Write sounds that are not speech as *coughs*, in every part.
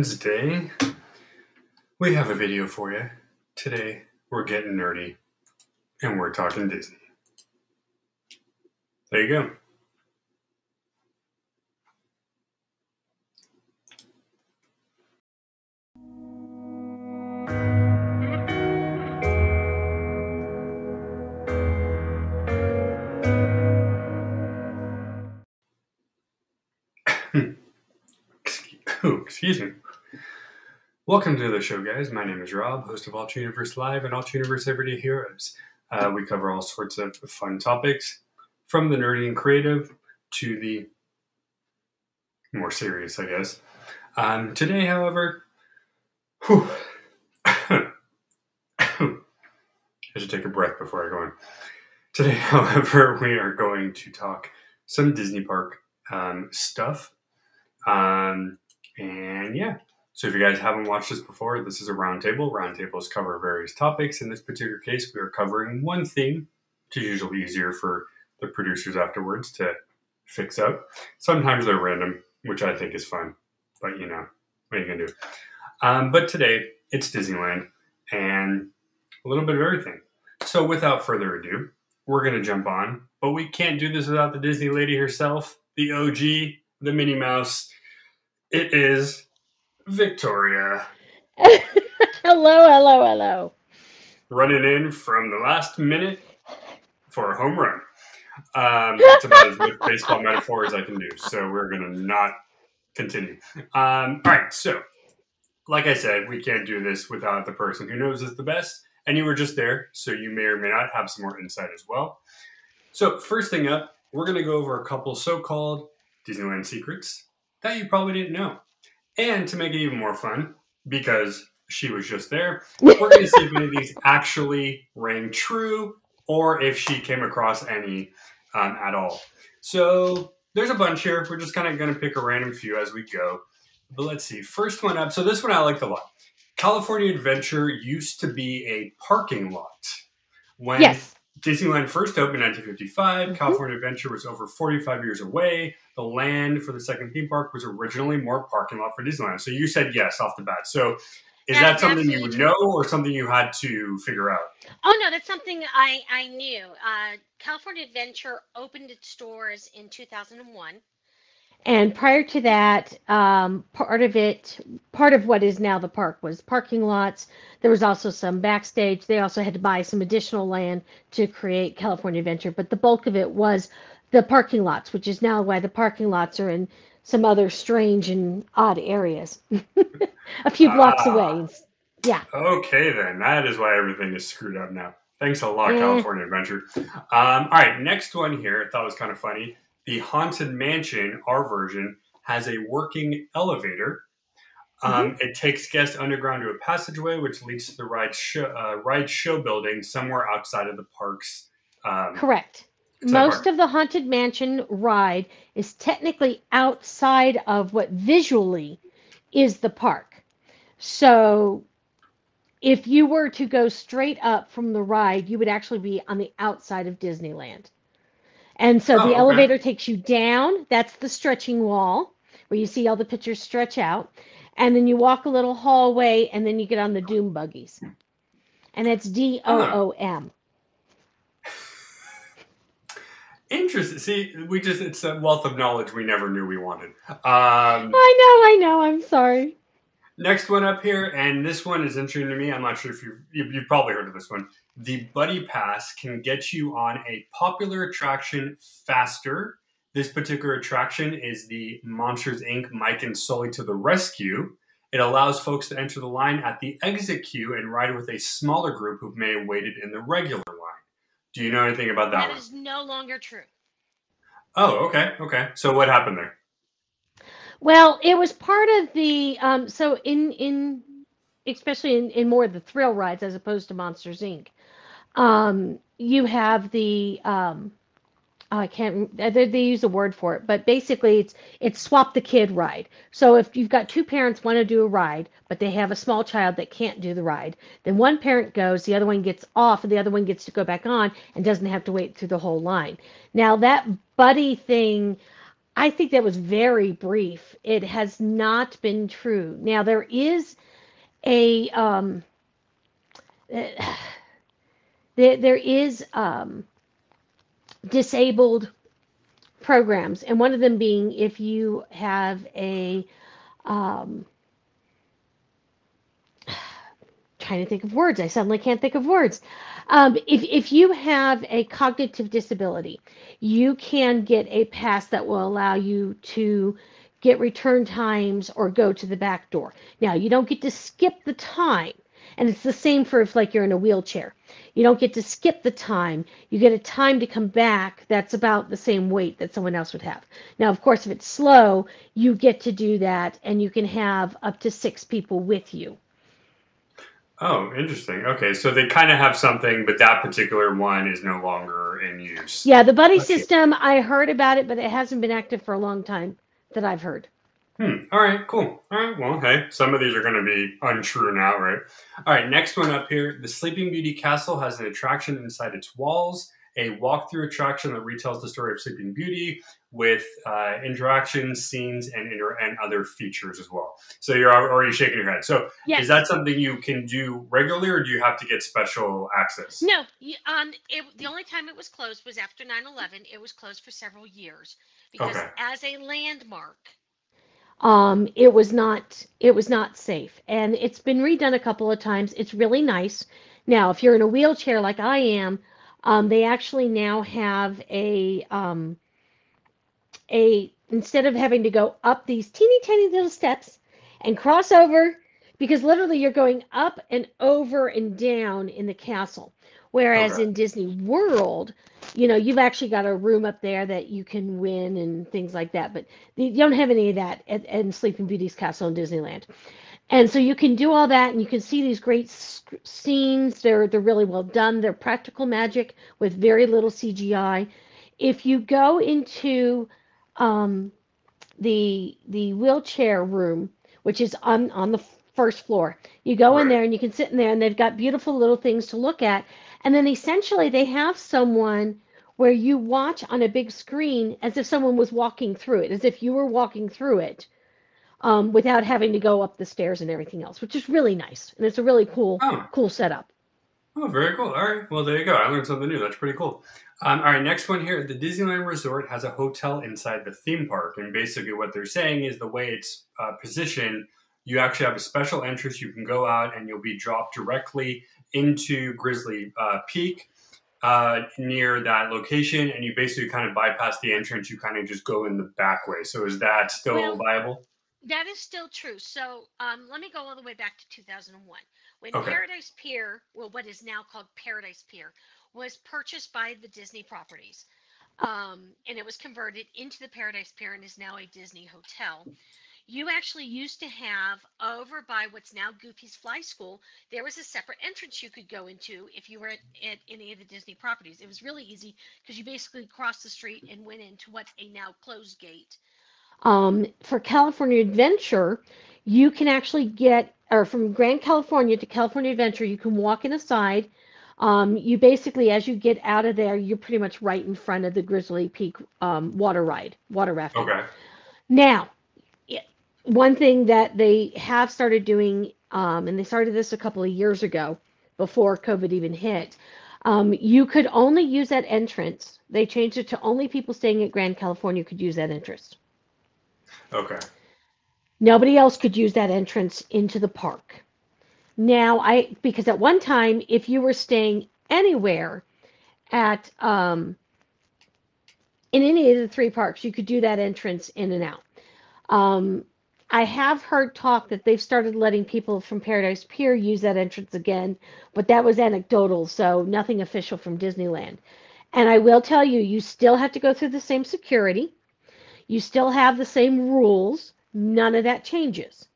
Wednesday, we have a video for you. Today, we're getting nerdy and we're talking Disney. There you go. excuse, *laughs* excuse me. Welcome to the show, guys. My name is Rob, host of Alt Universe Live and Alt Universe Everyday Heroes. Uh, we cover all sorts of fun topics, from the nerdy and creative to the more serious, I guess. Um, today, however, whew, *coughs* I should take a breath before I go on. Today, *laughs* however, we are going to talk some Disney Park um, stuff. Um, and yeah, so if you guys haven't watched this before, this is a roundtable. Roundtables cover various topics. In this particular case, we are covering one theme, which is usually easier for the producers afterwards to fix up. Sometimes they're random, which I think is fun, but you know, what are you gonna do? Um, but today, it's Disneyland and a little bit of everything. So without further ado, we're gonna jump on, but we can't do this without the Disney lady herself, the OG, the Minnie Mouse. It is Victoria *laughs* hello, hello, hello. running in from the last minute for a home run. Um, *laughs* that's about as much baseball metaphor as I can do. So we're going to not continue. Um, all right. So, like I said, we can't do this without the person who knows us the best. And you were just there, so you may or may not have some more insight as well. So, first thing up, we're going to go over a couple so called Disneyland secrets that you probably didn't know. And to make it even more fun, because she was just there, *laughs* we're going to see if any of these actually rang true or if she came across any um, at all. So there's a bunch here. We're just kind of going to pick a random few as we go. But let's see. First one up. So this one I liked a lot. California Adventure used to be a parking lot. When Yes. Disneyland first opened in 1955, Mhm. California Adventure was over 45 years away. The land for the second theme park was originally more parking lot for Disneyland. So you said yes off the bat. So is Yeah, that something you know or something you had to figure out? Oh no, that's something I I knew. Uh, California Adventure opened its doors in 2001. And prior to that, um, part of it, part of what is now the park was parking lots. There was also some backstage. They also had to buy some additional land to create California Adventure, but the bulk of it was the parking lots, which is now why the parking lots are in some other strange and odd areas, *laughs* a few blocks Ah. away. Yeah. Okay, then. That is why everything is screwed up now. Thanks a lot, Eh. California Adventure. Um, all right, next one here. I thought was kind of funny. The Haunted Mansion, our version, has a working elevator. Um, It takes guests underground to a passageway, which leads to the ride show, uh, ride show building somewhere outside of the park's. Um, Correct. Most of the Haunted Mansion ride is technically outside of what visually is the park. So if you were to go straight up from the ride, you would actually be on the outside of Disneyland. And so Oh, the okay. elevator takes you down. That's the stretching wall where you see all the pictures stretch out. And then you walk a little hallway and then you get on the Doom buggies. And it's D O O M. Interesting. See, we just, it's a wealth of knowledge we never knew we wanted. Um, I know, I know. I'm sorry. Next one up here, and this one is interesting to me. I'm not sure if you've, you- you've probably heard of this one. The Buddy Pass can get you on a popular attraction faster. This particular attraction is the Monsters Inc. Mike and Sully to the Rescue. It allows folks to enter the line at the exit queue and ride with a smaller group who may have waited in the regular line. Do you know anything about that That one? is no longer true. Oh, okay, okay. So what happened there? Well, it was part of the um so in in especially in, in more of the thrill rides as opposed to Monsters Inc. Um you have the um oh, I can't they, they use a word for it, but basically it's it's swap the kid ride. So if you've got two parents want to do a ride, but they have a small child that can't do the ride, then one parent goes, the other one gets off, and the other one gets to go back on and doesn't have to wait through the whole line. Now that buddy thing I think that was very brief. It has not been true. Now there is a um, *sighs* there, there is um, disabled programs, and one of them being if you have a um, *sighs* trying to think of words. I suddenly can't think of words. Um, if, if you have a cognitive disability, you can get a pass that will allow you to get return times or go to the back door. Now, you don't get to skip the time. And it's the same for if like you're in a wheelchair. You don't get to skip the time. You get a time to come back that's about the same weight that someone else would have. Now, of course, if it's slow, you get to do that and you can have up to six people with you. Oh, interesting. Okay, so they kind of have something, but that particular one is no longer in use. Yeah, the buddy okay. system, I heard about it, but it hasn't been active for a long time that I've heard. Hmm. All right, cool. All right, well, hey, some of these are going to be untrue now, right? All right, next one up here. The Sleeping Beauty Castle has an attraction inside its walls a walkthrough attraction that retells the story of Sleeping Beauty with uh, interactions, scenes, and inter- and other features as well. So you're already shaking your head. So yes. is that something you can do regularly, or do you have to get special access? No. Um, it, the only time it was closed was after 9/11. It was closed for several years because okay. as a landmark. Um, it was not it was not safe, and it's been redone a couple of times. It's really nice. Now, if you're in a wheelchair like I am, um, they actually now have a um, a instead of having to go up these teeny tiny little steps and cross over because literally you're going up and over and down in the castle whereas okay. in disney world you know you've actually got a room up there that you can win and things like that but you don't have any of that at, at sleeping beauty's castle in disneyland. And so you can do all that and you can see these great scenes. They're they're really well done. They're practical magic with very little cgi if you go into um, the the wheelchair room which is on on the first floor you go in there and you can sit in there and they've got beautiful little things to look at and then essentially they have someone where you watch on a big screen as if someone was walking through it as if you were walking through it um, without having to go up the stairs and everything else, which is really nice. And it's a really cool, oh. cool setup. Oh, very cool. All right. Well, there you go. I learned something new. That's pretty cool. Um, all right. Next one here. The Disneyland Resort has a hotel inside the theme park. And basically, what they're saying is the way it's uh, positioned, you actually have a special entrance. You can go out and you'll be dropped directly into Grizzly uh, Peak uh, near that location. And you basically kind of bypass the entrance. You kind of just go in the back way. So is that still well, viable? That is still true. So um, let me go all the way back to 2001 when okay. Paradise Pier, well, what is now called Paradise Pier, was purchased by the Disney properties. Um, and it was converted into the Paradise Pier and is now a Disney hotel. You actually used to have over by what's now Goofy's Sky School, there was a separate entrance you could go into if you were at, at any of the Disney properties. It was really easy because you basically crossed the street and went into what's a now closed gate. Um, for California Adventure, you can actually get, or from Grand Californian to California Adventure, you can walk in a side. Um, you basically, as you get out of there, you're pretty much right in front of the Grizzly Peak um, water ride, water rafting. Okay. Now, one thing that they have started doing, um, and they started this a couple of years ago before COVID even hit, um, you could only use that entrance. They changed it to only people staying at Grand Californian could use that entrance. Okay. Nobody else could use that entrance into the park. Now, I because at one time, if you were staying anywhere at um, in any of the three parks, you could do that entrance in and out. Um, I have heard talk that they've started letting people from Paradise Pier use that entrance again, but that was anecdotal, so nothing official from Disneyland. And I will tell you, you still have to go through the same security. You still have the same rules. None of that changes.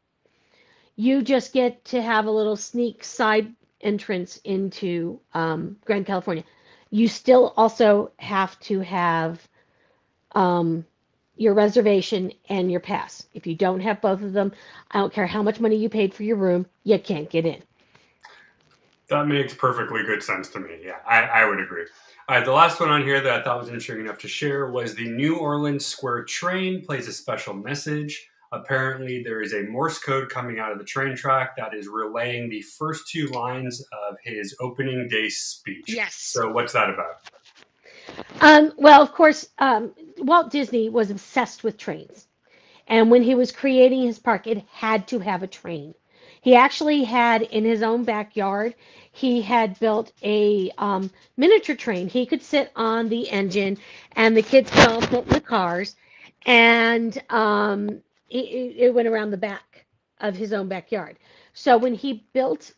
You just get to have a little sneak side entrance into um, Grand Californian. You still also have to have um, your reservation and your pass. If you don't have both of them, I don't care how much money you paid for your room, you can't get in. That makes perfectly good sense to me. Yeah, I, I would agree. All right, the last one on here that I thought was interesting enough to share was the New Orleans Square train plays a special message. Apparently, there is a Morse code coming out of the train track that is relaying the first two lines of his opening day speech. Yes. So, what's that about? Um, well, of course, um, Walt Disney was obsessed with trains. And when he was creating his park, it had to have a train. He actually had in his own backyard, he had built a um, miniature train. He could sit on the engine, and the kids could all sit in the cars. And um, it, it went around the back of his own backyard. So when he built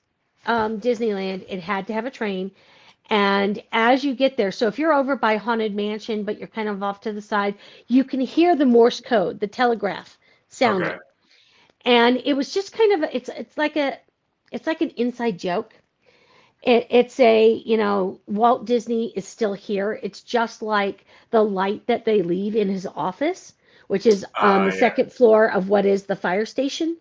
um, Disneyland, it had to have a train. And as you get there, so if you're over by Haunted Mansion, but you're kind of off to the side, you can hear the Morse code, the telegraph sounding. Okay. And it was just kind of a, it's it's like a it's like an inside joke. It, it's a you know Walt Disney is still here. It's just like the light that they leave in his office, which is on Ah, the yeah. second floor of what is the fire station,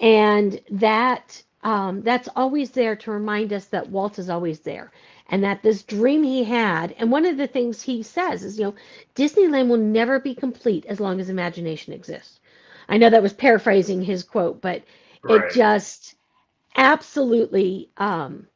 and that um, that's always there to remind us that Walt is always there and that this dream he had and one of the things he says is you know disneyland will never be complete as long as imagination exists. I know that was paraphrasing his quote but Right. it just absolutely um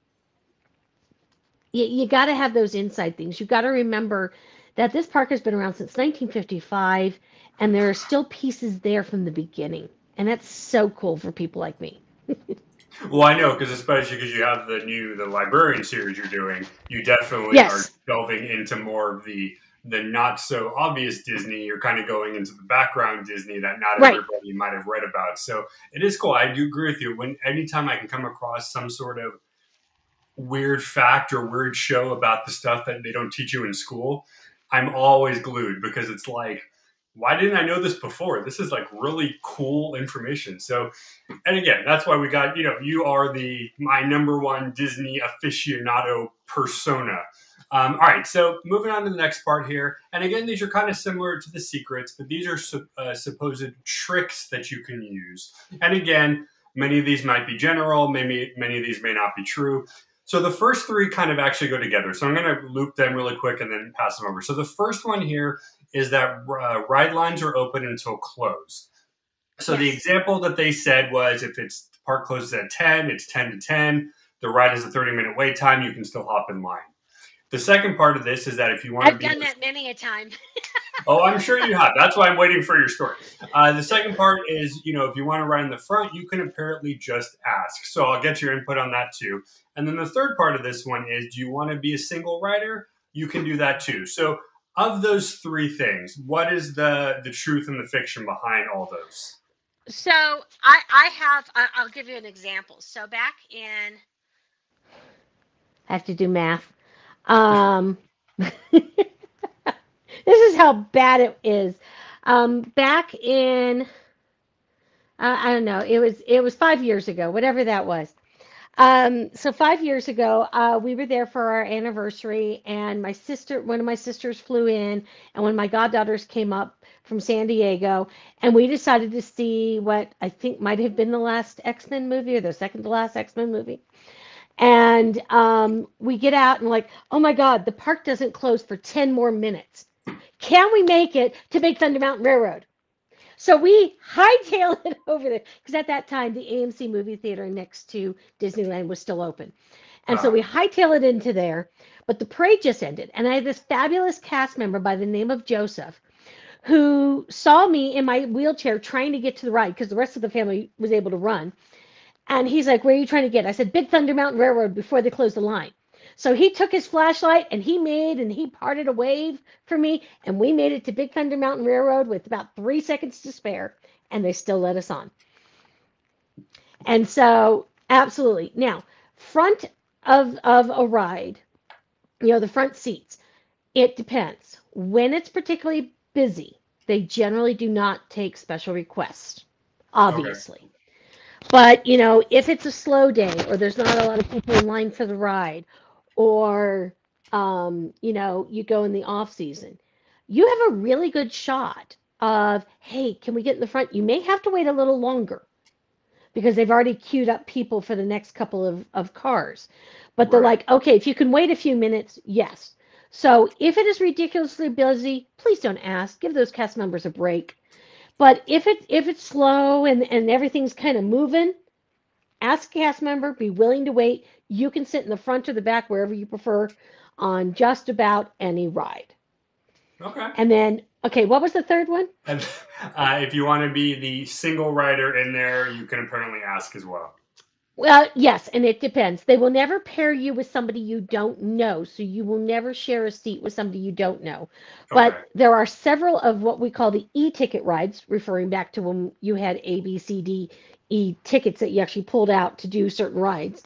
you, you got to have those inside things. You got to remember that this park has been around since 1955 and there are still pieces there from the beginning. And that's so cool for people like me *laughs* Well, I know because especially because you have the new the librarian series you're doing, you definitely Yes. are delving into more of the the not so obvious Disney. You're kind of going into the background Disney that not Right. everybody might have read about. So it is cool. I do agree with you. When anytime I can come across some sort of weird fact or weird show about the stuff that they don't teach you in school, I'm always glued because it's like, why didn't I know this before? This is like really cool information. So and again, that's why we got you know you are the my number one Disney aficionado persona. Um, all right, so moving on to the next part here, and again, these are kind of similar to the secrets, but these are su- uh, supposed tricks that you can use. And again, many of these might be general, maybe many of these may not be true. So the first three kind of actually go together. So I'm going to loop them really quick and then pass them over. So the first one here is that uh, ride lines are open until close. So the example that they said was if it's the park closes at 10, it's 10 to 10. The ride has a 30 minute wait time, you can still hop in line. The second part of this is that if you want to I've done that many a time. *laughs* Oh, I'm sure you have. That's why I'm waiting for your story. Uh, the second part is, you know, if you want to ride in the front, you can apparently just ask. So I'll get your input on that too. And then the third part of this one is, do you want to be a single rider? You can do that too. So of those three things, what is the the truth and the fiction behind all those? So I I have I, I'll give you an example. So back in I have to do math. Um, *laughs* this is how bad it is. Um, back in, uh, I don't know, it was it was five years ago, whatever that was. Um, so five years ago, uh, we were there for our anniversary, and my sister, one of my sisters, flew in, and when my goddaughters came up from San Diego, and we decided to see what I think might have been the last X Men movie or the second to last X Men movie. And um, we get out and like, oh my God, the park doesn't close for 10 more minutes. Can we make it to Big Thunder Mountain Railroad? So we hightail *laughs* it over there because at that time the AMC movie theater next to Disneyland was still open. And so Ah. we hightail it into there, but the parade just ended. And I had this fabulous cast member by the name of Joseph who saw me in my wheelchair trying to get to the ride because the rest of the family was able to run. And he's like, Where are you trying to get? I said, Big Thunder Mountain Railroad before they close the line. So he took his flashlight and he made and he parted a wave for me. And we made it to Big Thunder Mountain Railroad with about three seconds to spare. And they still let us on. And so, absolutely. Now, front of, of a ride, you know, the front seats, it depends. When it's particularly busy, they generally do not take special requests, obviously. But, you know, if it's a slow day or there's not a lot of people in line for the ride, or, um, you know, you go in the off season, you have a really good shot of, hey, can we get in the front? You may have to wait a little longer because they've already queued up people for the next couple of, of cars. But they're right. like, okay, if you can wait a few minutes, yes. So if it is ridiculously busy, please don't ask. Give those cast members a break. But if it if it's slow and, and everything's kind of moving, ask a cast member, be willing to wait. You can sit in the front or the back, wherever you prefer, on just about any ride. Okay. And then, okay, what was the third one? And uh, if you want to be the single rider in there, you can apparently ask as well. Well, yes, and it depends. They will never pair you with somebody you don't know, so you will never share a seat with somebody you don't know. But there are several of what we call the e-ticket rides, referring back to when you had A, B, C, D, E tickets that you actually pulled out to do certain rides.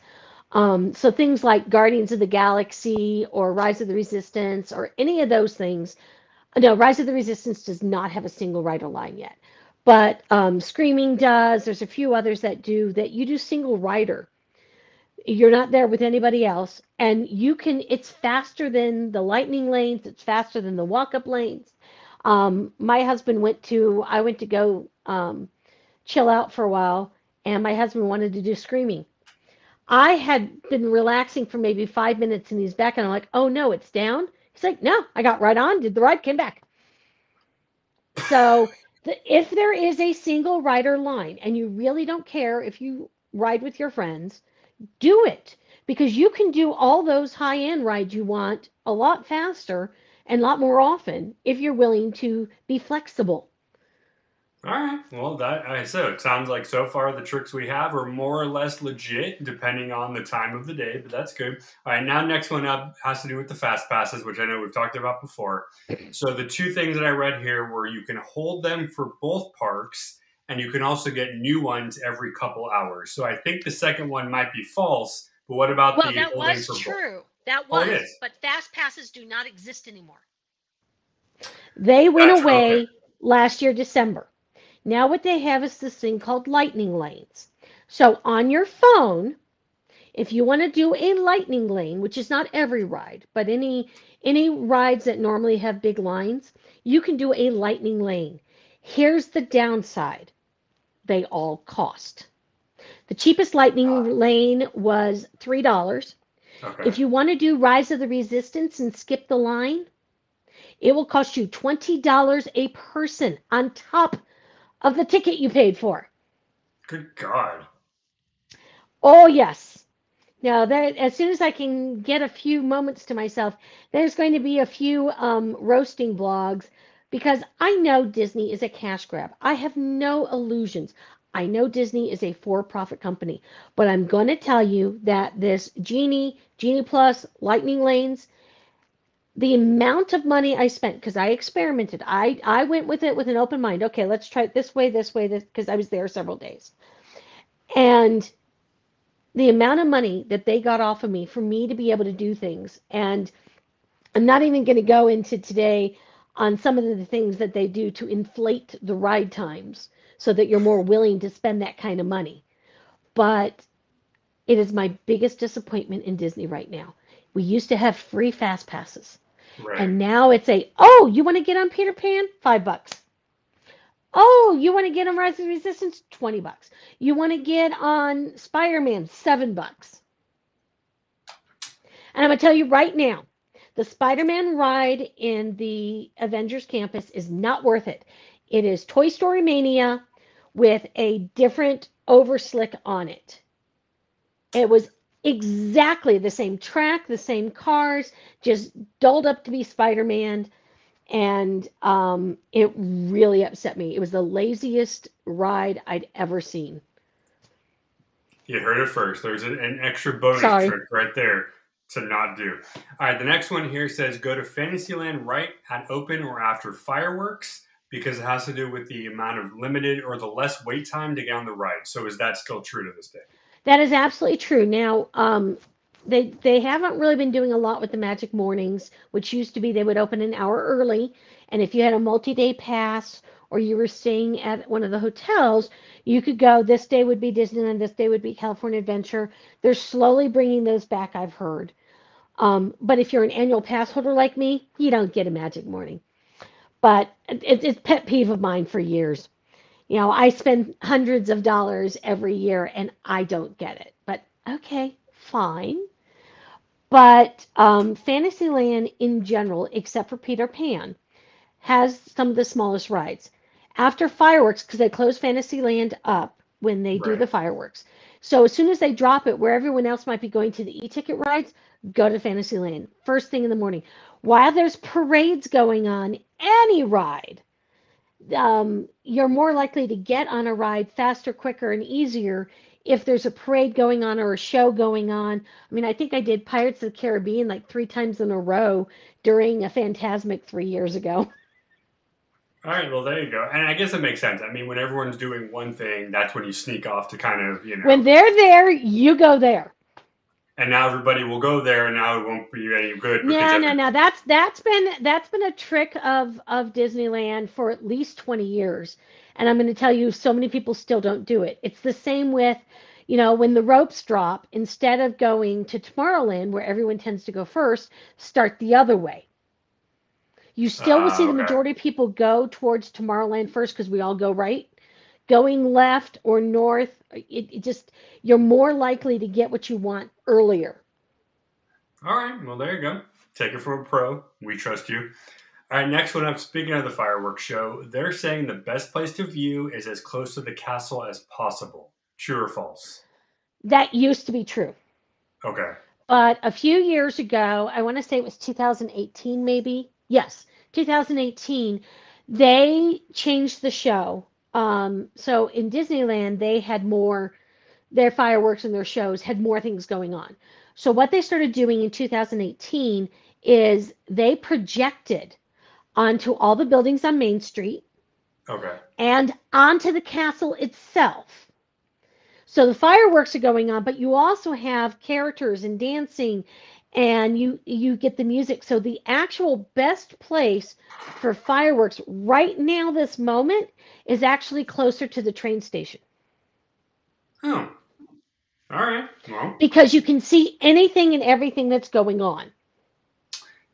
Um, so things like Guardians of the Galaxy or Rise of the Resistance or any of those things. No, Rise of the Resistance does not have a single rider line yet but um, Screaming does. There's a few others that do that. You do single rider. You're not there with anybody else, and you can. It's faster than the lightning lanes. It's faster than the walk up lanes. Um, my husband went to. I went to go um, chill out for a while, and my husband wanted to do Screaming. I had been relaxing for maybe five minutes, and he's back, and I'm like, "Oh no, it's down." He's like, "No, I got right on, did the ride, came back." So if there is a single rider line and you really don't care if you ride with your friends, do it because you can do all those high end rides you want a lot faster and a lot more often if you're willing to be flexible. All right. Well, that I said it sounds like so far the tricks we have are more or less legit, depending on the time of the day. But that's good. All right. Now, next one up has to do with the fast passes, which I know we've talked about before. So the two things that I read here were you can hold them for both parks, and you can also get new ones every couple hours. So I think the second one might be false. But what about the well, the that was true. Both? That oh, was, oh, but fast passes do not exist anymore. They went That's, away okay. last year, December. Now what they have is this thing called lightning lanes. So on your phone, if you want to do a lightning lane, which is not every ride, but any any rides that normally have big lines, you can do a lightning lane. Here's the downside. They all cost. The cheapest lightning ah. lane was $3. Okay. If you want to do Rise of the Resistance and skip the line, it will cost you $20 a person on top of the ticket you paid for. Good God. Oh, yes. Now, that, as soon as I can get a few moments to myself, there's going to be a few um, roasting blogs because I know Disney is a cash grab. I have no illusions. I know Disney is a for profit company, but I'm going to tell you that this Genie, Genie Plus, Lightning Lanes, the amount of money I spent because I experimented. I I went with it with an open mind. Okay, let's try it this way, this way, this because I was there several days. And the amount of money that they got off of me for me to be able to do things and I'm not even going to go into today on some of the things that they do to inflate the ride times so that you're more willing to spend that kind of money. But it is my biggest disappointment in Disney right now. We used to have free fast passes. Right. And now it's a, oh, you want to get on Peter Pan? Five bucks. Oh, you want to get on Rise of Resistance? 20 bucks. You want to get on Spider Man? Seven bucks. And I'm going to tell you right now the Spider Man ride in the Avengers campus is not worth it. It is Toy Story Mania with a different overslick on it. It was exactly the same track, the same cars, just dolled up to be Spider Man. And um, it really upset me. It was the laziest ride I'd ever seen. You heard it first. There's an, extra bonus Sorry. trick right there to not do. All right, the next one here says go to Fantasyland right at open or after fireworks because it has to do with the amount of limited or the less wait time to get on the ride. So is that still true to this day? That is absolutely true. Now, um, they they haven't really been doing a lot with the Magic Mornings, which used to be they would open an hour early, and if you had a multi-day pass or you were staying at one of the hotels, you could go. This day would be Disneyland. This day would be California Adventure. They're slowly bringing those back. I've heard. Um, but if you're an annual pass holder like me, you don't get a Magic Morning. But it, it's pet peeve of mine for years You know, I spend hundreds of dollars every year and I don't get it. But okay, fine. But um, Fantasyland in general, except for Peter Pan, has some of the smallest rides. After fireworks, because they close Fantasyland up when they do the fireworks. So as soon as they drop it, where everyone else might be going to the e-ticket rides, go to Fantasyland first thing in the morning. While there's parades going on, any ride, um, you're more likely to get on a ride faster, quicker, and easier if there's a parade going on or a show going on. I mean, I think I did Pirates of the Caribbean like three times in a row during a Fantasmic three years ago. *laughs* All right, well, there you go. And I guess it makes sense. I mean, when everyone's doing one thing, that's when you sneak off to kind of, you know. When they're there, you go there. And now everybody will go there, and now it won't be any good. because No, no, no. That's that's been that's been a trick of of Disneyland for at least 20 years. And I'm going to tell you so many people still don't do it. It's the same with, you know, when the ropes drop, instead of going to Tomorrowland where everyone tends to go first, start the other way. You still will see Ah, the okay. majority of people go towards Tomorrowland first because we all go right. Going left or north, it, it just you're more likely to get what you want earlier. All right, well, there you go. Take it from a pro. We trust you. All right, next one up. Speaking of the fireworks show, they're saying the best place to view is as close to the castle as possible. True or false? That used to be true. Okay. But a few years ago, I want to say it was 2018, maybe. Yes, 2018, they changed the show. Um, so in Disneyland, they had more, their fireworks and their shows had more things going on. So what they started doing in 2018 is they projected onto all the buildings on Main Street Okay. and onto the castle itself. So the fireworks are going on, but you also have characters and dancing and you you get the music. So the actual best place for fireworks right now this moment is actually closer to the train station Oh. All right. Well, because you can see anything and everything that's going on.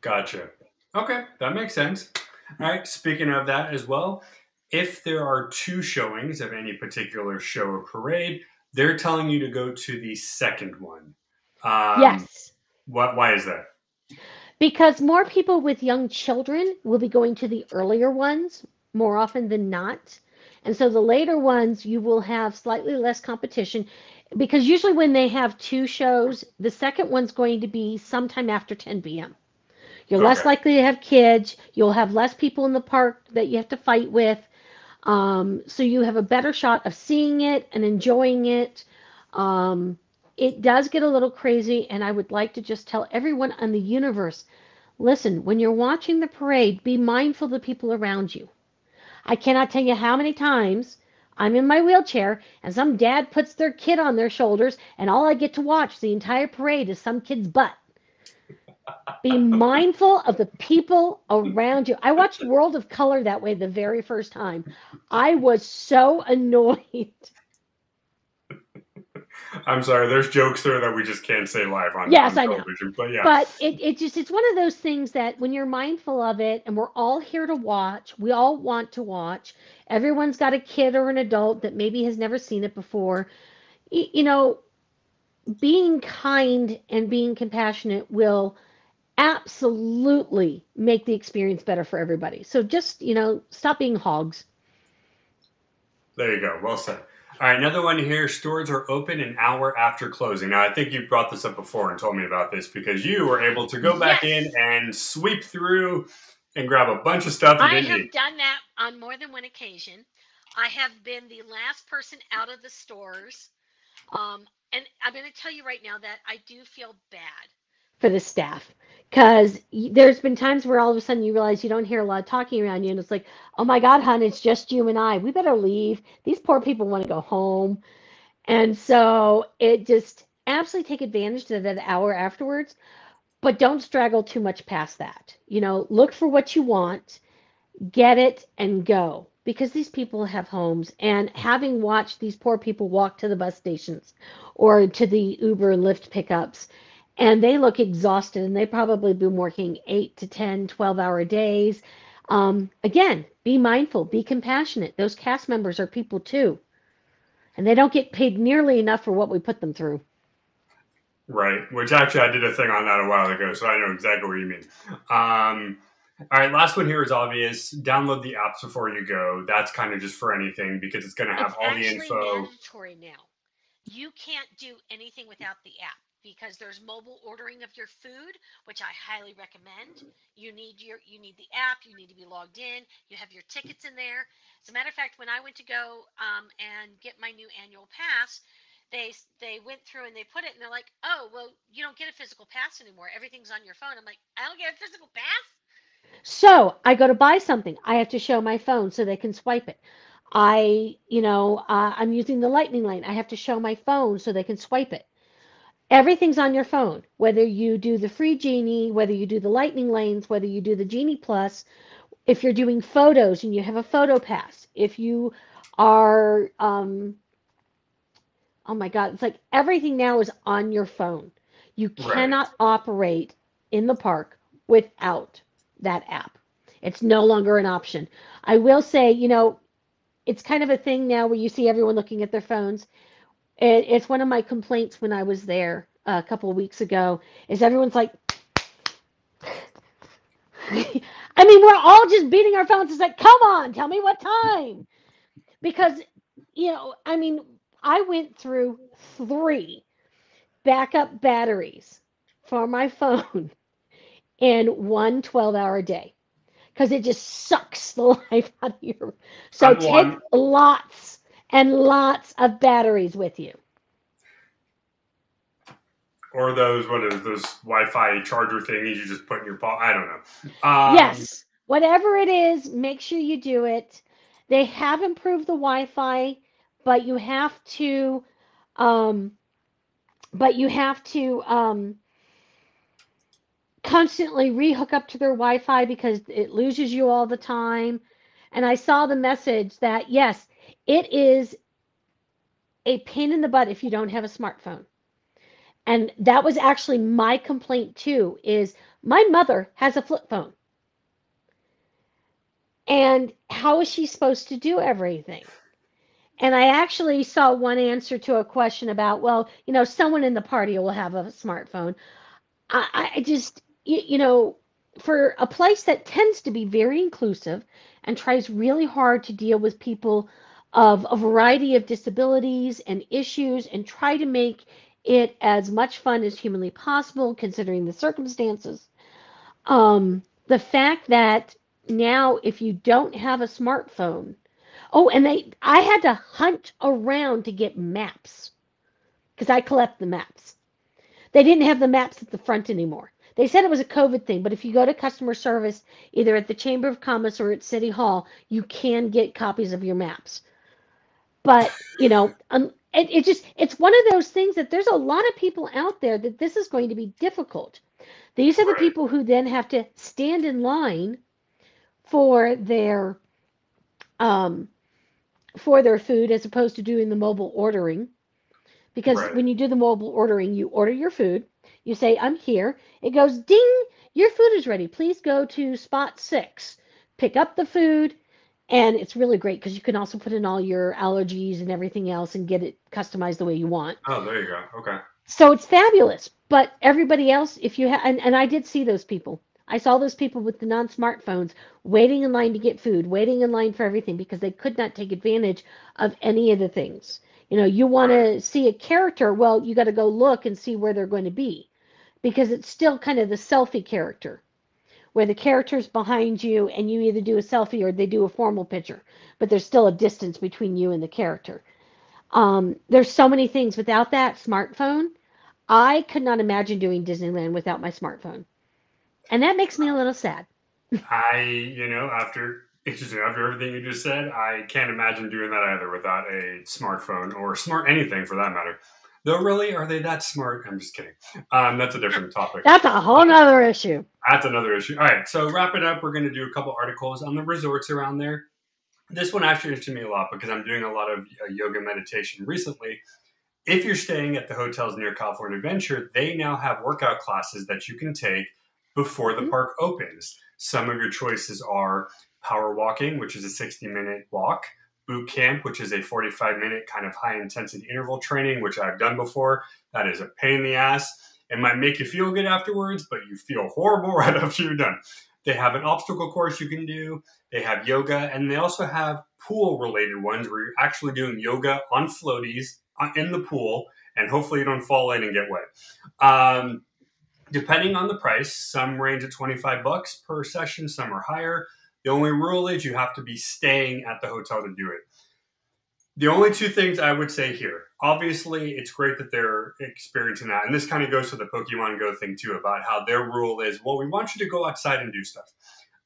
gotcha. Okay, that makes sense. All right. Speaking of that as well, if there are two showings of any particular show or parade, they're telling you to go to the second one. Um, yes. What? Why is that? Because more people with young children will be going to the earlier ones more often than not. And so the later ones, you will have slightly less competition because usually when they have two shows, the second one's going to be sometime after 10 p.m. You're less likely to have kids. You'll have less people in the park that you have to fight with. Um, so you have a better shot of seeing it and enjoying it. Um, it does get a little crazy, and I would like to just tell everyone on the universe listen, when you're watching the parade, be mindful of the people around you. I cannot tell you how many times I'm in my wheelchair and some dad puts their kid on their shoulders, and all I get to watch the entire parade is some kid's butt. Be mindful of the people around you. I watched World of Color that way the very first time. I was so *laughs* annoyed. I'm sorry. There's jokes there that we just can't say live on, Yes, on I know. But yeah, But it, it just it's one of those things that when you're mindful of it and we're all here to watch, we all want to watch. Everyone's got a kid or an adult that maybe has never seen it before. Y- You know, being kind and being compassionate will absolutely make the experience better for everybody. So just, you know, stop being hogs. there you go. Well said. All right, another one here. Stores are open an hour after closing. Now, I think you brought this up before and told me about this because you were able to go back Yes. in and sweep through and grab a bunch of stuff I have need. done that on more than one occasion. I have been the last person out of the stores. Um, and I'm going to tell you right now that I do feel bad. For the staff. Because there's been times where all of a sudden you realize you don't hear a lot of talking around you and it's like oh my god hon it's just you and i. We better leave. These poor people want to go home. And so it just absolutely take advantage of that hour afterwards but don't straggle too much past that. You know look for what you want get it and go. Because these people have homes and having watched these poor people walk to the bus stations or to the uber lyft pickups and they look exhausted and they probably been working 8 to 10 12 hour days um, again be mindful, be compassionate. Those cast members are people too. And they don't get paid nearly enough for what we put them through. Right. Which actually, I did a thing on that a while ago, so I know exactly what you mean. Um, all right, last one here is obvious. Download the apps before you go. That's kind of just for anything because it's going to have it's all the info. mandatory now. You can't do anything without the app because there's mobile ordering of your food, which I highly recommend. You need your you need the app. You need to be logged in. You have your tickets in there. As a matter of fact, when I went to go um, and get my new annual pass, they they went through and they put it and they're like, oh well, you don't get a physical pass anymore. Everything's on your phone. I'm like, I don't get a physical pass. So I go to buy something. I have to show my phone so they can swipe it. I, you know, uh, I'm using the lightning lane. I have to show my phone so they can swipe it. Everything's on your phone, whether you do the free Genie, whether you do the lightning lanes, whether you do the Genie Plus, if you're doing photos and you have a photo pass, if you are, um, oh my God, it's like everything now is on your phone. You Right. cannot operate in the park without that app. It's no longer an option. I will say, you know, it's kind of a thing now where you see everyone looking at their phones. It, it's one of my complaints when I was there uh, a couple of weeks ago. Is everyone's like, *laughs* I mean, we're all just beating our phones. It's like, come on, tell me what time. Because, you know, I mean, I went through three backup batteries for my *laughs* phone in one 12 hour day because it just sucks the *laughs* life out of you. So I'm take one- lots and lots of batteries with you. Or those what is those Wi-Fi charger thingies you just put in your pocket? I don't know. Um, yes, whatever it is, make sure you do it. They have improved the Wi-Fi, but you have to, um, but you have to um, constantly rehook up to their Wi-Fi because it loses you all the time. And I saw the message that yes, it is a pain in the butt if you don't have a smartphone. And that was actually my complaint too. Is my mother has a flip phone. And how is she supposed to do everything? And I actually saw one answer to a question about, well, you know, someone in the party will have a smartphone. I, I just, you, you know, for a place that tends to be very inclusive and tries really hard to deal with people of a variety of disabilities and issues and try to make it as much fun as humanly possible, considering the circumstances. Um, the fact that now, if you don't have a smartphone, oh, and they, I had to hunt around to get maps because I collect the maps. They didn't have the maps at the front anymore. They said it was a COVID thing, but if you go to customer service, either at the Chamber of Commerce or at City Hall, you can get copies of your maps. But, you know, um, it, it just, it's one of those things that there's a lot of people out there that this is going to be difficult. These are the people who then have to stand in line for their um, for their food as opposed to doing the mobile ordering. Because Right. when you do the mobile ordering, you order your food, you say, I'm here. It goes, ding, your food is ready. Please go to spot six, pick up the food. And it's really great because you can also put in all your allergies and everything else and get it customized the way you want. Oh, there you go. Okay. So it's fabulous. But everybody else, if you have, and, and I did see those people. I saw those people with the non smartphones waiting in line to get food, waiting in line for everything because they could not take advantage of any of the things. You know, you want to see a character, well, you got to go look and see where they're going to be because it's still kind of the selfie character where the character's behind you and you either do a selfie or they do a formal picture, but there's still a distance between you and the character. Um, there's so many things without that smartphone. I could not imagine doing Disneyland without my smartphone. And that makes me a little sad. *laughs* I, you know, after after everything you just said, I can't imagine doing that either without a smartphone or smart anything for that matter. Though, really, are they that smart? I'm just kidding. Um, that's a different topic. That's a whole nother issue. That's another issue. All right, so wrap it up. We're going to do a couple articles on the resorts around there. This one actually interested me a lot because I'm doing a lot of uh, yoga meditation recently. If you're staying at the hotels near California Adventure, they now have workout classes that you can take before the Mhm. park opens. Some of your choices are power walking, which is a 60 minute walk, boot camp, which is a 45 minute kind of high intensity interval training, which I've done before. That is a pain in the ass. It might make you feel good afterwards, but you feel horrible *laughs* right after you're done. They have an obstacle course you can do. They have yoga, and they also have pool related ones where you're actually doing yoga on floaties uh, in the pool, and hopefully you don't fall in and get wet. Um, depending on the price, some range at 25 bucks per session, some are higher. The only rule is you have to be staying at the hotel to do it. The only two things I would say here obviously, it's great that they're experiencing that. And this kind of goes to the Pokemon Go thing, too, about how their rule is well, we want you to go outside and do stuff.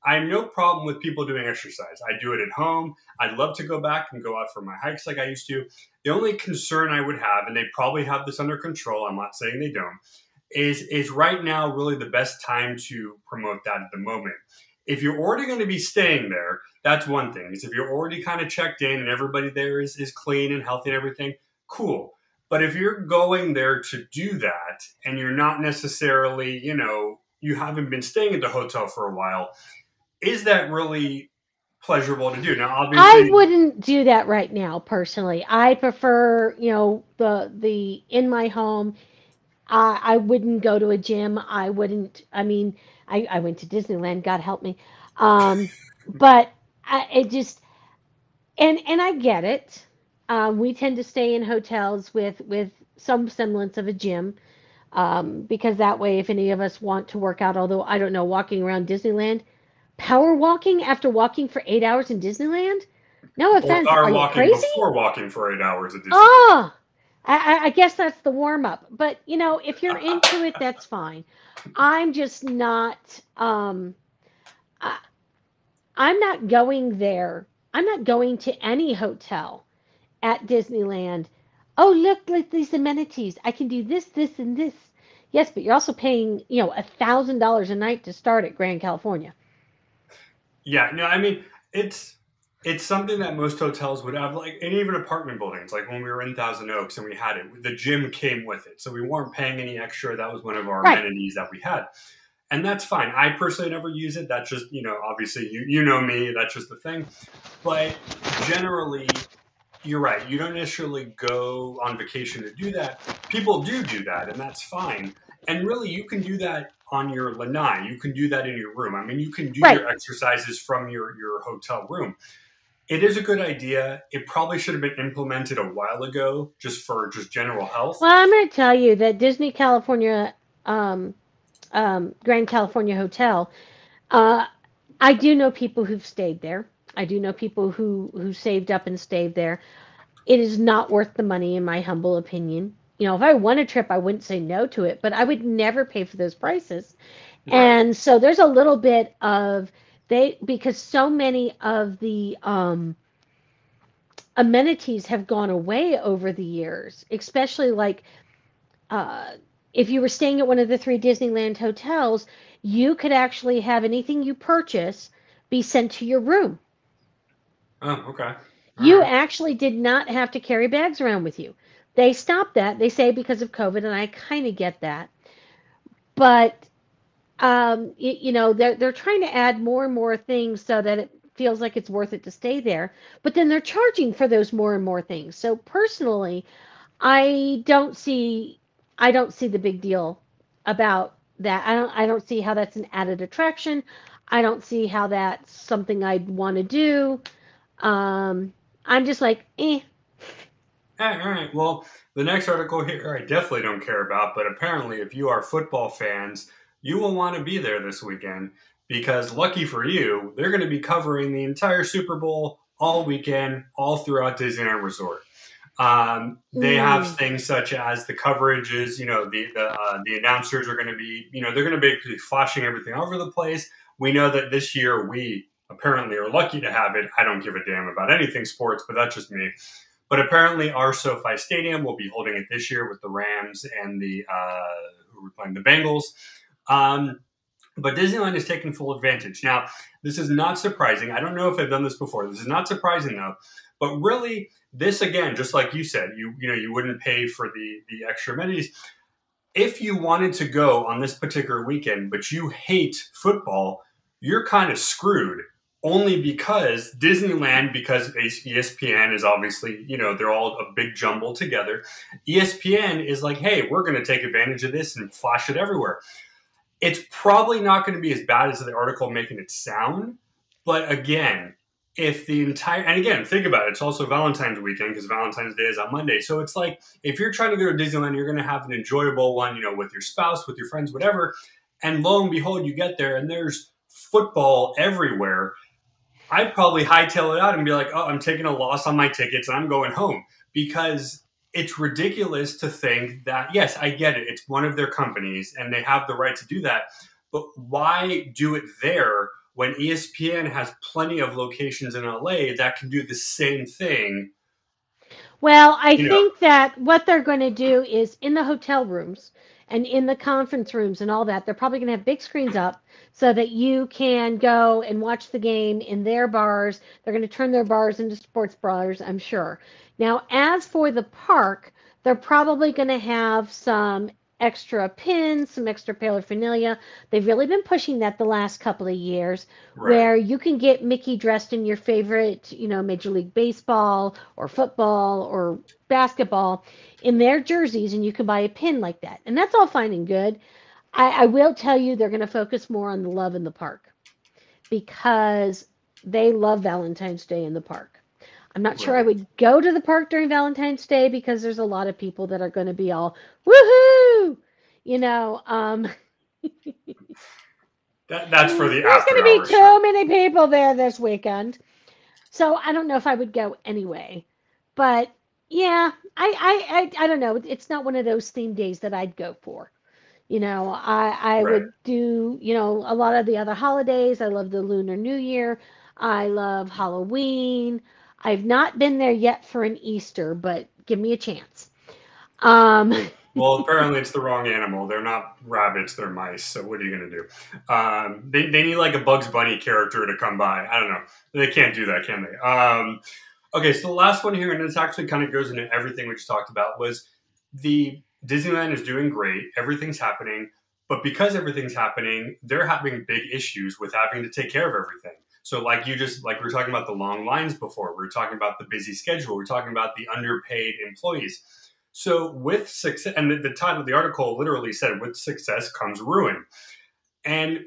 I have no problem with people doing exercise. I do it at home. I'd love to go back and go out for my hikes like I used to. The only concern I would have, and they probably have this under control, I'm not saying they don't, is is right now really the best time to promote that at the moment. If you're already going to be staying there, that's one thing. Is if you're already kind of checked in and everybody there is, is clean and healthy and everything, cool. But if you're going there to do that and you're not necessarily, you know, you haven't been staying at the hotel for a while, is that really pleasurable to do? Now, obviously, I wouldn't do that right now personally. I prefer, you know, the the in my home. I I wouldn't go to a gym. I wouldn't. I mean, I I went to Disneyland. God help me. Um, *laughs* but I, it just and and I get it. Um, we tend to stay in hotels with with some semblance of a gym um, because that way, if any of us want to work out, although I don't know, walking around Disneyland, power walking after walking for eight hours in Disneyland. No offense, or are walking crazy? before walking for eight hours at Disney. Oh, I, I guess that's the warm up. But you know, if you're into it, *laughs* that's fine. I'm just not. Um, I, I'm not going there. I'm not going to any hotel at Disneyland. Oh, look, look these amenities. I can do this, this, and this. Yes, but you're also paying, you know, a thousand dollars a night to start at Grand Californian. Yeah, no, I mean it's it's something that most hotels would have, like, and even apartment buildings. Like when we were in Thousand Oaks and we had it, the gym came with it, so we weren't paying any extra. That was one of our Right. amenities that we had, and that's fine. I personally never use it. That's just you know, obviously you you know me. That's just the thing. But generally, you're right. You don't necessarily go on vacation to do that. People do do that, and that's fine. And really, you can do that on your lanai. You can do that in your room. I mean, you can do Right. your exercises from your your hotel room. It is a good idea. It probably should have been implemented a while ago, just for just general health. Well, I'm going to tell you that Disney California, um, um, Grand Californian Hotel, uh, I do know people who've stayed there. I do know people who who saved up and stayed there. It is not worth the money, in my humble opinion. You know, if I won a trip, I wouldn't say no to it, but I would never pay for those prices. Right. And so there's a little bit of they because so many of the um, amenities have gone away over the years, especially like uh, if you were staying at one of the three Disneyland hotels, you could actually have anything you purchase be sent to your room. Oh, okay. You actually did not have to carry bags around with you. They stopped that. They say because of COVID, and I kind of get that. But um, y- you know, they're they're trying to add more and more things so that it feels like it's worth it to stay there. But then they're charging for those more and more things. So personally, I don't see I don't see the big deal about that. I don't I don't see how that's an added attraction. I don't see how that's something I'd want to do. Um, I'm just like, eh. Eh, all right. Well, the next article here I definitely don't care about, but apparently, if you are football fans, you will want to be there this weekend because, lucky for you, they're going to be covering the entire Super Bowl all weekend, all throughout Disneyland Resort. Um, they have Mm. things such as the coverages, you know, the the, uh, the announcers are going to be, you know, they're going to be flashing everything over the place. We know that this year we apparently are lucky to have it. I don't give a damn about anything sports, but that's just me. But apparently, our SoFi Stadium will be holding it this year with the Rams and the uh, who were playing the Bengals. Um, but Disneyland is taking full advantage. Now, this is not surprising. I don't know if I've done this before. This is not surprising though. But really, this again, just like you said, you you know you wouldn't pay for the the extra amenities. If you wanted to go on this particular weekend, but you hate football, you're kind of screwed only because Disneyland, because ESPN is obviously, you know, they're all a big jumble together. ESPN is like, hey, we're going to take advantage of this and flash it everywhere. It's probably not going to be as bad as the article making it sound. But again, if the entire, and again, think about it, it's also Valentine's weekend because Valentine's Day is on Monday. So it's like if you're trying to go to Disneyland, you're going to have an enjoyable one, you know, with your spouse, with your friends, whatever. And lo and behold, you get there and there's football everywhere I'd probably hightail it out and be like, oh, I'm taking a loss on my tickets and I'm going home because it's ridiculous to think that, yes, I get it. It's one of their companies and they have the right to do that. But why do it there when ESPN has plenty of locations in LA that can do the same thing? Well, I you think know. that what they're going to do is in the hotel rooms and in the conference rooms and all that, they're probably going to have big screens up so that you can go and watch the game in their bars. They're going to turn their bars into sports bars, I'm sure. Now, as for the park, they're probably going to have some extra pins, some extra paraphernalia. They've really been pushing that the last couple of years, right. where you can get Mickey dressed in your favorite, you know, Major League Baseball or football or basketball in their jerseys, and you can buy a pin like that. And that's all fine and good. I, I will tell you they're going to focus more on the love in the park because they love Valentine's Day in the park. I'm not right. sure I would go to the park during Valentine's Day because there's a lot of people that are going to be all woohoo, you know. Um, *laughs* that, that's for the there's going to be too many people there this weekend, so I don't know if I would go anyway. But yeah, I I I, I don't know. It's not one of those theme days that I'd go for. You know, I I right. would do, you know, a lot of the other holidays. I love the Lunar New Year. I love Halloween. I've not been there yet for an Easter, but give me a chance. Um *laughs* well, apparently it's the wrong animal. They're not rabbits, they're mice. So what are you going to do? Um, they, they need like a Bugs Bunny character to come by. I don't know. They can't do that, can they? Um, okay, so the last one here, and this actually kind of goes into everything we just talked about, was the Disneyland is doing great, everything's happening, but because everything's happening, they're having big issues with having to take care of everything. So, like you just like we were talking about the long lines before, we are talking about the busy schedule, we are talking about the underpaid employees. So, with success, and the, the title of the article literally said, "With success comes ruin," and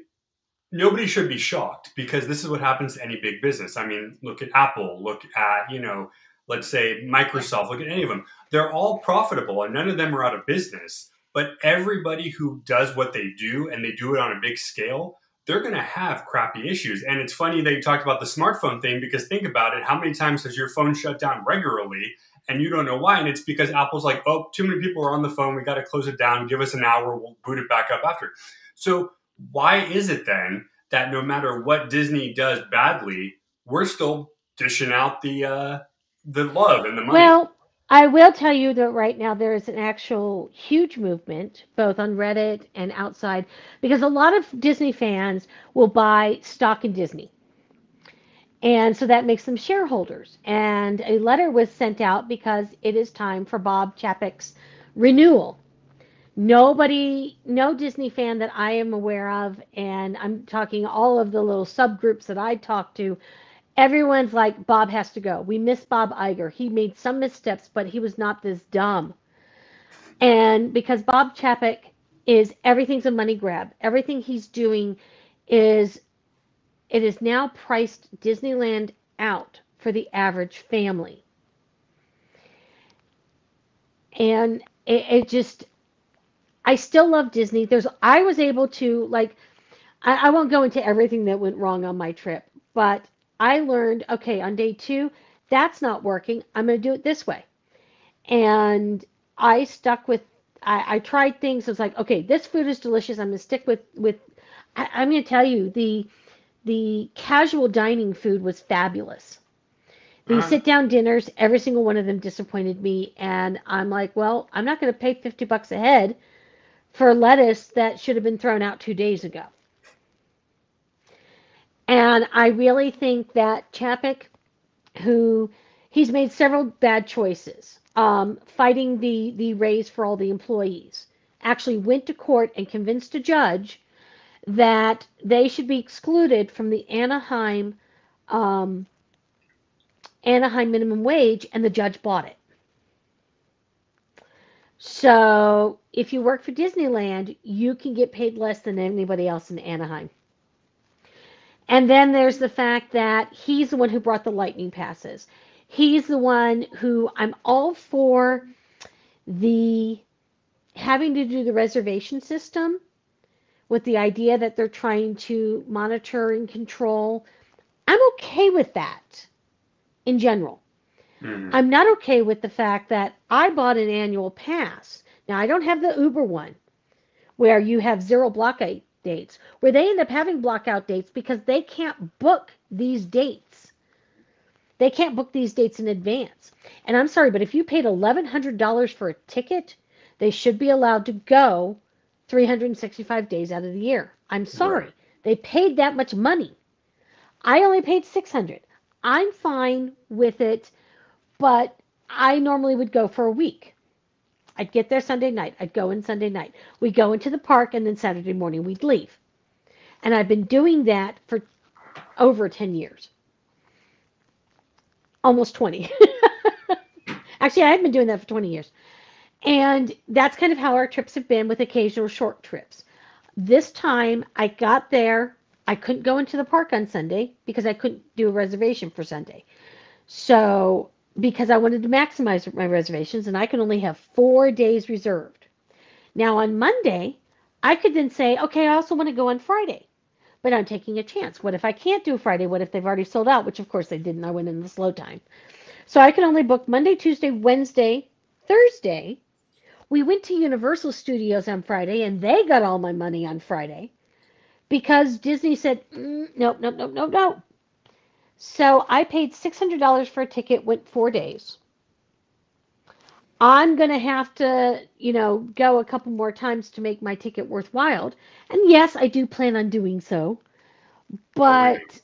nobody should be shocked because this is what happens to any big business. I mean, look at Apple, look at you know let's say Microsoft, look at any of them. They're all profitable and none of them are out of business. But everybody who does what they do and they do it on a big scale, they're going to have crappy issues. And it's funny that you talked about the smartphone thing because think about it. How many times has your phone shut down regularly and you don't know why? And it's because Apple's like, oh, too many people are on the phone. We got to close it down. Give us an hour. We'll boot it back up after. So why is it then that no matter what Disney does badly, we're still dishing out the uh, the love and the money. Well, I will tell you that right now there is an actual huge movement, both on Reddit and outside, because a lot of Disney fans will buy stock in Disney. And so that makes them shareholders. And a letter was sent out because it is time for Bob Chapek's renewal. Nobody, no Disney fan that I am aware of, and I'm talking all of the little subgroups that I talk to, everyone's like, Bob has to go. We miss Bob Iger. He made some missteps, but he was not this dumb. And because Bob Chapek is everything's a money grab, everything he's doing is it is now priced Disneyland out for the average family. And it, it just, I still love Disney. There's, I was able to like, I, I won't go into everything that went wrong on my trip, but I learned, okay, on day two, that's not working. I'm going to do it this way. And I stuck with, I, I tried things. It's like, okay, this food is delicious. I'm going to stick with, with, I, I'm going to tell you the, the casual dining food was fabulous. The uh-huh. sit down dinners, every single one of them disappointed me. And I'm like, well, I'm not going to pay 50 bucks a head for lettuce that should have been thrown out two days ago. And I really think that Chapek, who he's made several bad choices, um, fighting the the raise for all the employees, actually went to court and convinced a judge that they should be excluded from the Anaheim um, Anaheim minimum wage, and the judge bought it. So if you work for Disneyland, you can get paid less than anybody else in Anaheim. And then there's the fact that he's the one who brought the lightning passes. He's the one who I'm all for the having to do the reservation system with the idea that they're trying to monitor and control. I'm okay with that in general. Mm-hmm. I'm not okay with the fact that I bought an annual pass. Now, I don't have the Uber one where you have zero blockout dates, where they end up having blockout dates because they can't book these dates. They can't book these dates in advance. And I'm sorry, but if you paid $1,100 for a ticket, they should be allowed to go 365 days out of the year. I'm sorry. Right. They paid that much money. I only paid 600. I'm fine with it, but I normally would go for a week. I'd get there Sunday night. I'd go in Sunday night. We'd go into the park and then Saturday morning we'd leave. And I've been doing that for over 10 years. Almost 20. *laughs* Actually, I have been doing that for 20 years. And that's kind of how our trips have been with occasional short trips. This time I got there. I couldn't go into the park on Sunday because I couldn't do a reservation for Sunday. So, because I wanted to maximize my reservations and I could only have four days reserved. Now, on Monday, I could then say, okay, I also want to go on Friday, but I'm taking a chance. What if I can't do Friday? What if they've already sold out? Which, of course, they didn't. I went in the slow time. So I could only book Monday, Tuesday, Wednesday, Thursday, we went to Universal Studios on Friday and they got all my money on Friday because Disney said, mm, nope, nope, nope, nope, nope. So I paid $600 for a ticket, went four days. I'm going to have to, you know, go a couple more times to make my ticket worthwhile. And yes, I do plan on doing so. But,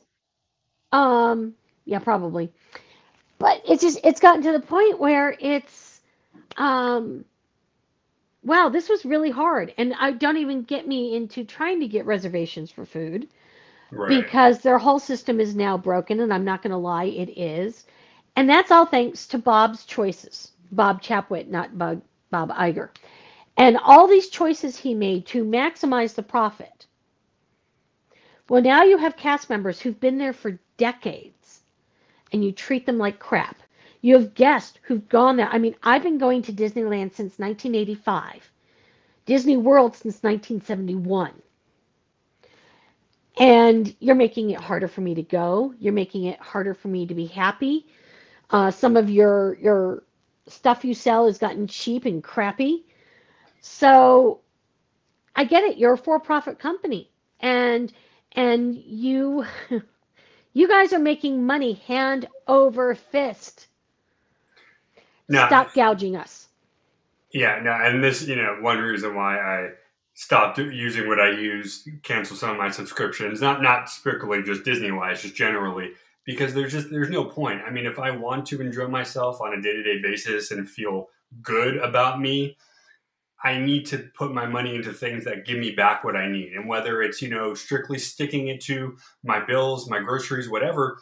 um, yeah, probably. But it's just, it's gotten to the point where it's, um, wow, this was really hard. And I don't even get me into trying to get reservations for food right. because their whole system is now broken. And I'm not going to lie, it is. And that's all thanks to Bob's choices. Bob Chapwick, not Bob, Bob Iger. And all these choices he made to maximize the profit. Well, now you have cast members who've been there for decades and you treat them like crap. You have guests who've gone there. I mean, I've been going to Disneyland since 1985, Disney World since 1971. And you're making it harder for me to go. You're making it harder for me to be happy. Uh, some of your your stuff you sell has gotten cheap and crappy. So I get it. You're a for-profit company, and and you *laughs* you guys are making money hand over fist. No. Stop gouging us. Yeah, no, and this, you know, one reason why I stopped using what I use, cancel some of my subscriptions, not not strictly just Disney wise, just generally, because there's just there's no point. I mean, if I want to enjoy myself on a day to day basis and feel good about me, I need to put my money into things that give me back what I need. And whether it's, you know, strictly sticking it to my bills, my groceries, whatever,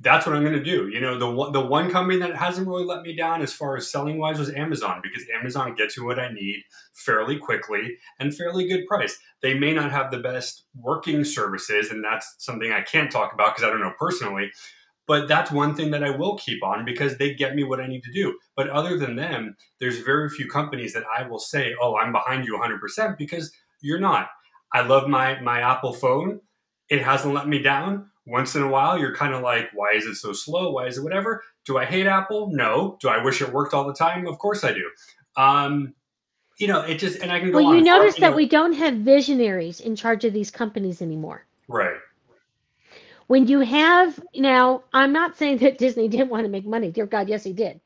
that's what I'm going to do. You know, the one, the one company that hasn't really let me down as far as selling wise was Amazon because Amazon gets me what I need fairly quickly and fairly good price. They may not have the best working services, and that's something I can't talk about because I don't know personally. But that's one thing that I will keep on because they get me what I need to do. But other than them, there's very few companies that I will say, "Oh, I'm behind you 100% because you're not." I love my my Apple phone. It hasn't let me down once in a while you're kind of like why is it so slow? Why is it whatever? Do i hate apple? No. Do i wish it worked all the time? Of course i do. Um, you know it just and i can go well you notice that know. we don't have visionaries in charge of these companies anymore. Right. When you have now i'm not saying that disney didn't want to make money. Dear god yes he did.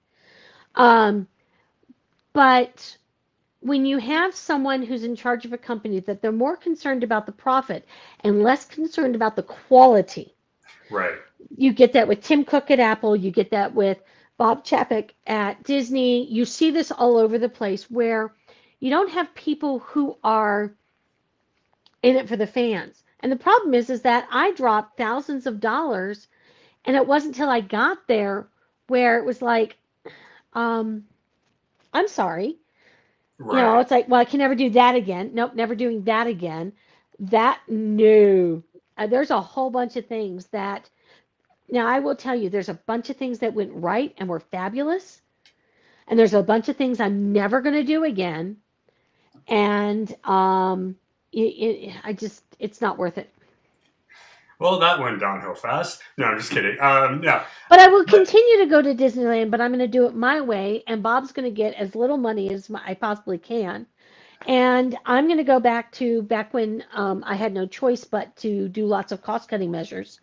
Um, but when you have someone who's in charge of a company that they're more concerned about the profit and less concerned about the quality. Right. You get that with Tim Cook at Apple, you get that with Bob Chapek at Disney. You see this all over the place where you don't have people who are in it for the fans. And the problem is is that I dropped thousands of dollars And it wasn't until I got there where it was like, um, I'm sorry. Right. You know, it's like, well, I can never do that again. Nope, never doing that again. That, no. Uh, there's a whole bunch of things that, now I will tell you, there's a bunch of things that went right and were fabulous. And there's a bunch of things I'm never going to do again. And um, it, it, I just, it's not worth it. Well, that went downhill fast. No, I'm just kidding. Um, yeah. But I will continue to go to Disneyland, but I'm going to do it my way, and Bob's going to get as little money as I possibly can. And I'm going to go back to back when um, I had no choice but to do lots of cost cutting measures.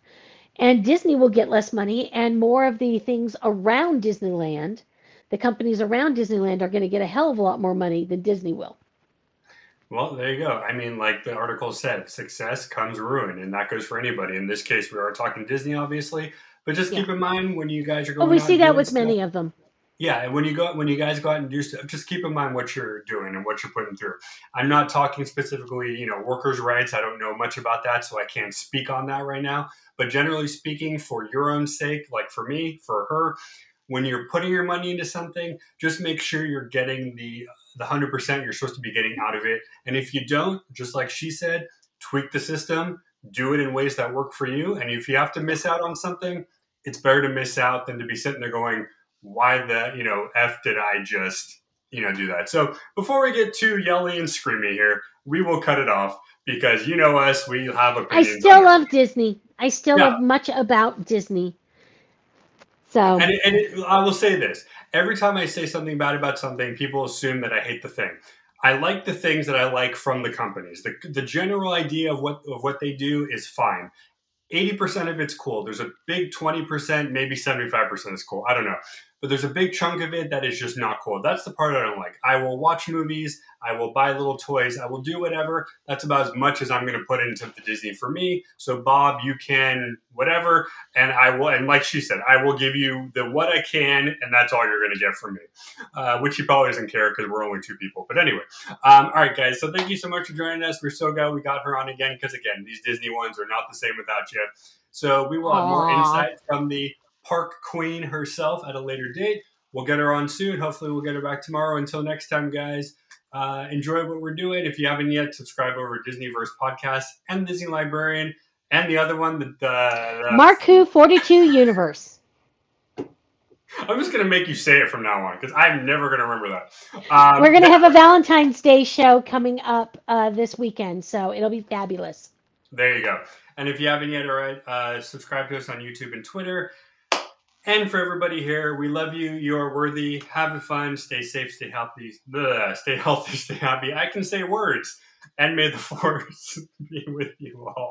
And Disney will get less money, and more of the things around Disneyland, the companies around Disneyland, are going to get a hell of a lot more money than Disney will. Well, there you go. I mean, like the article said, success comes ruin, and that goes for anybody. In this case, we are talking Disney, obviously, but just Yeah. keep in mind when you guys are Oh, going. we out see that with stuff- many of them. Yeah, and when you go when you guys go out and do stuff, just keep in mind what you're doing and what you're putting through. I'm not talking specifically, you know, workers' rights. I don't know much about that, so I can't speak on that right now. But generally speaking, for your own sake, like for me, for her, when you're putting your money into something, just make sure you're getting the the hundred percent you're supposed to be getting out of it. And if you don't, just like she said, tweak the system, do it in ways that work for you. And if you have to miss out on something, it's better to miss out than to be sitting there going, why the you know f did I just you know do that? So before we get too yelly and screamy here, we will cut it off because you know us, we have I opinions. still love Disney. I still Yeah. love much about Disney. So And, and it, I will say this: every time I say something bad about something, people assume that I hate the thing. I like the things that I like from the companies. The, the general idea of what of what they do is fine. Eighty percent of it's cool. There's a big twenty percent, maybe seventy five percent is cool. I don't know, but there's a big chunk of it that is just not cool. That's the part I don't like. I will watch movies. I will buy little toys. I will do whatever. That's about as much as I'm going to put into the Disney for me. So Bob, you can whatever and I will, and like she said, I will give you the what I can, and that's all you're going to get from me. Uh, which he probably doesn't care because we're only two people. But anyway, um, all right, guys. So thank you so much for joining us. We're so glad we got her on again because again, these Disney ones are not the same without you. So we will have more insight from the park queen herself at a later date. We'll get her on soon. Hopefully, we'll get her back tomorrow. Until next time, guys. Uh, enjoy what we're doing. If you haven't yet, subscribe over to Disneyverse Podcast and Disney Librarian and the other one, the, the, the Mark Who 42 Universe. *laughs* I'm just gonna make you say it from now on because I'm never gonna remember that. Um, We're going to have a Valentine's Day show coming up uh, this weekend, so it'll be fabulous. There you go. And if you haven't yet, all right, uh, subscribe to us on YouTube and Twitter. And for everybody here, we love you. You are worthy. Have fun. Stay safe. Stay healthy. Stay *laughs* healthy. Stay happy. I can say words. And may the *laughs* force *laughs* be with you all.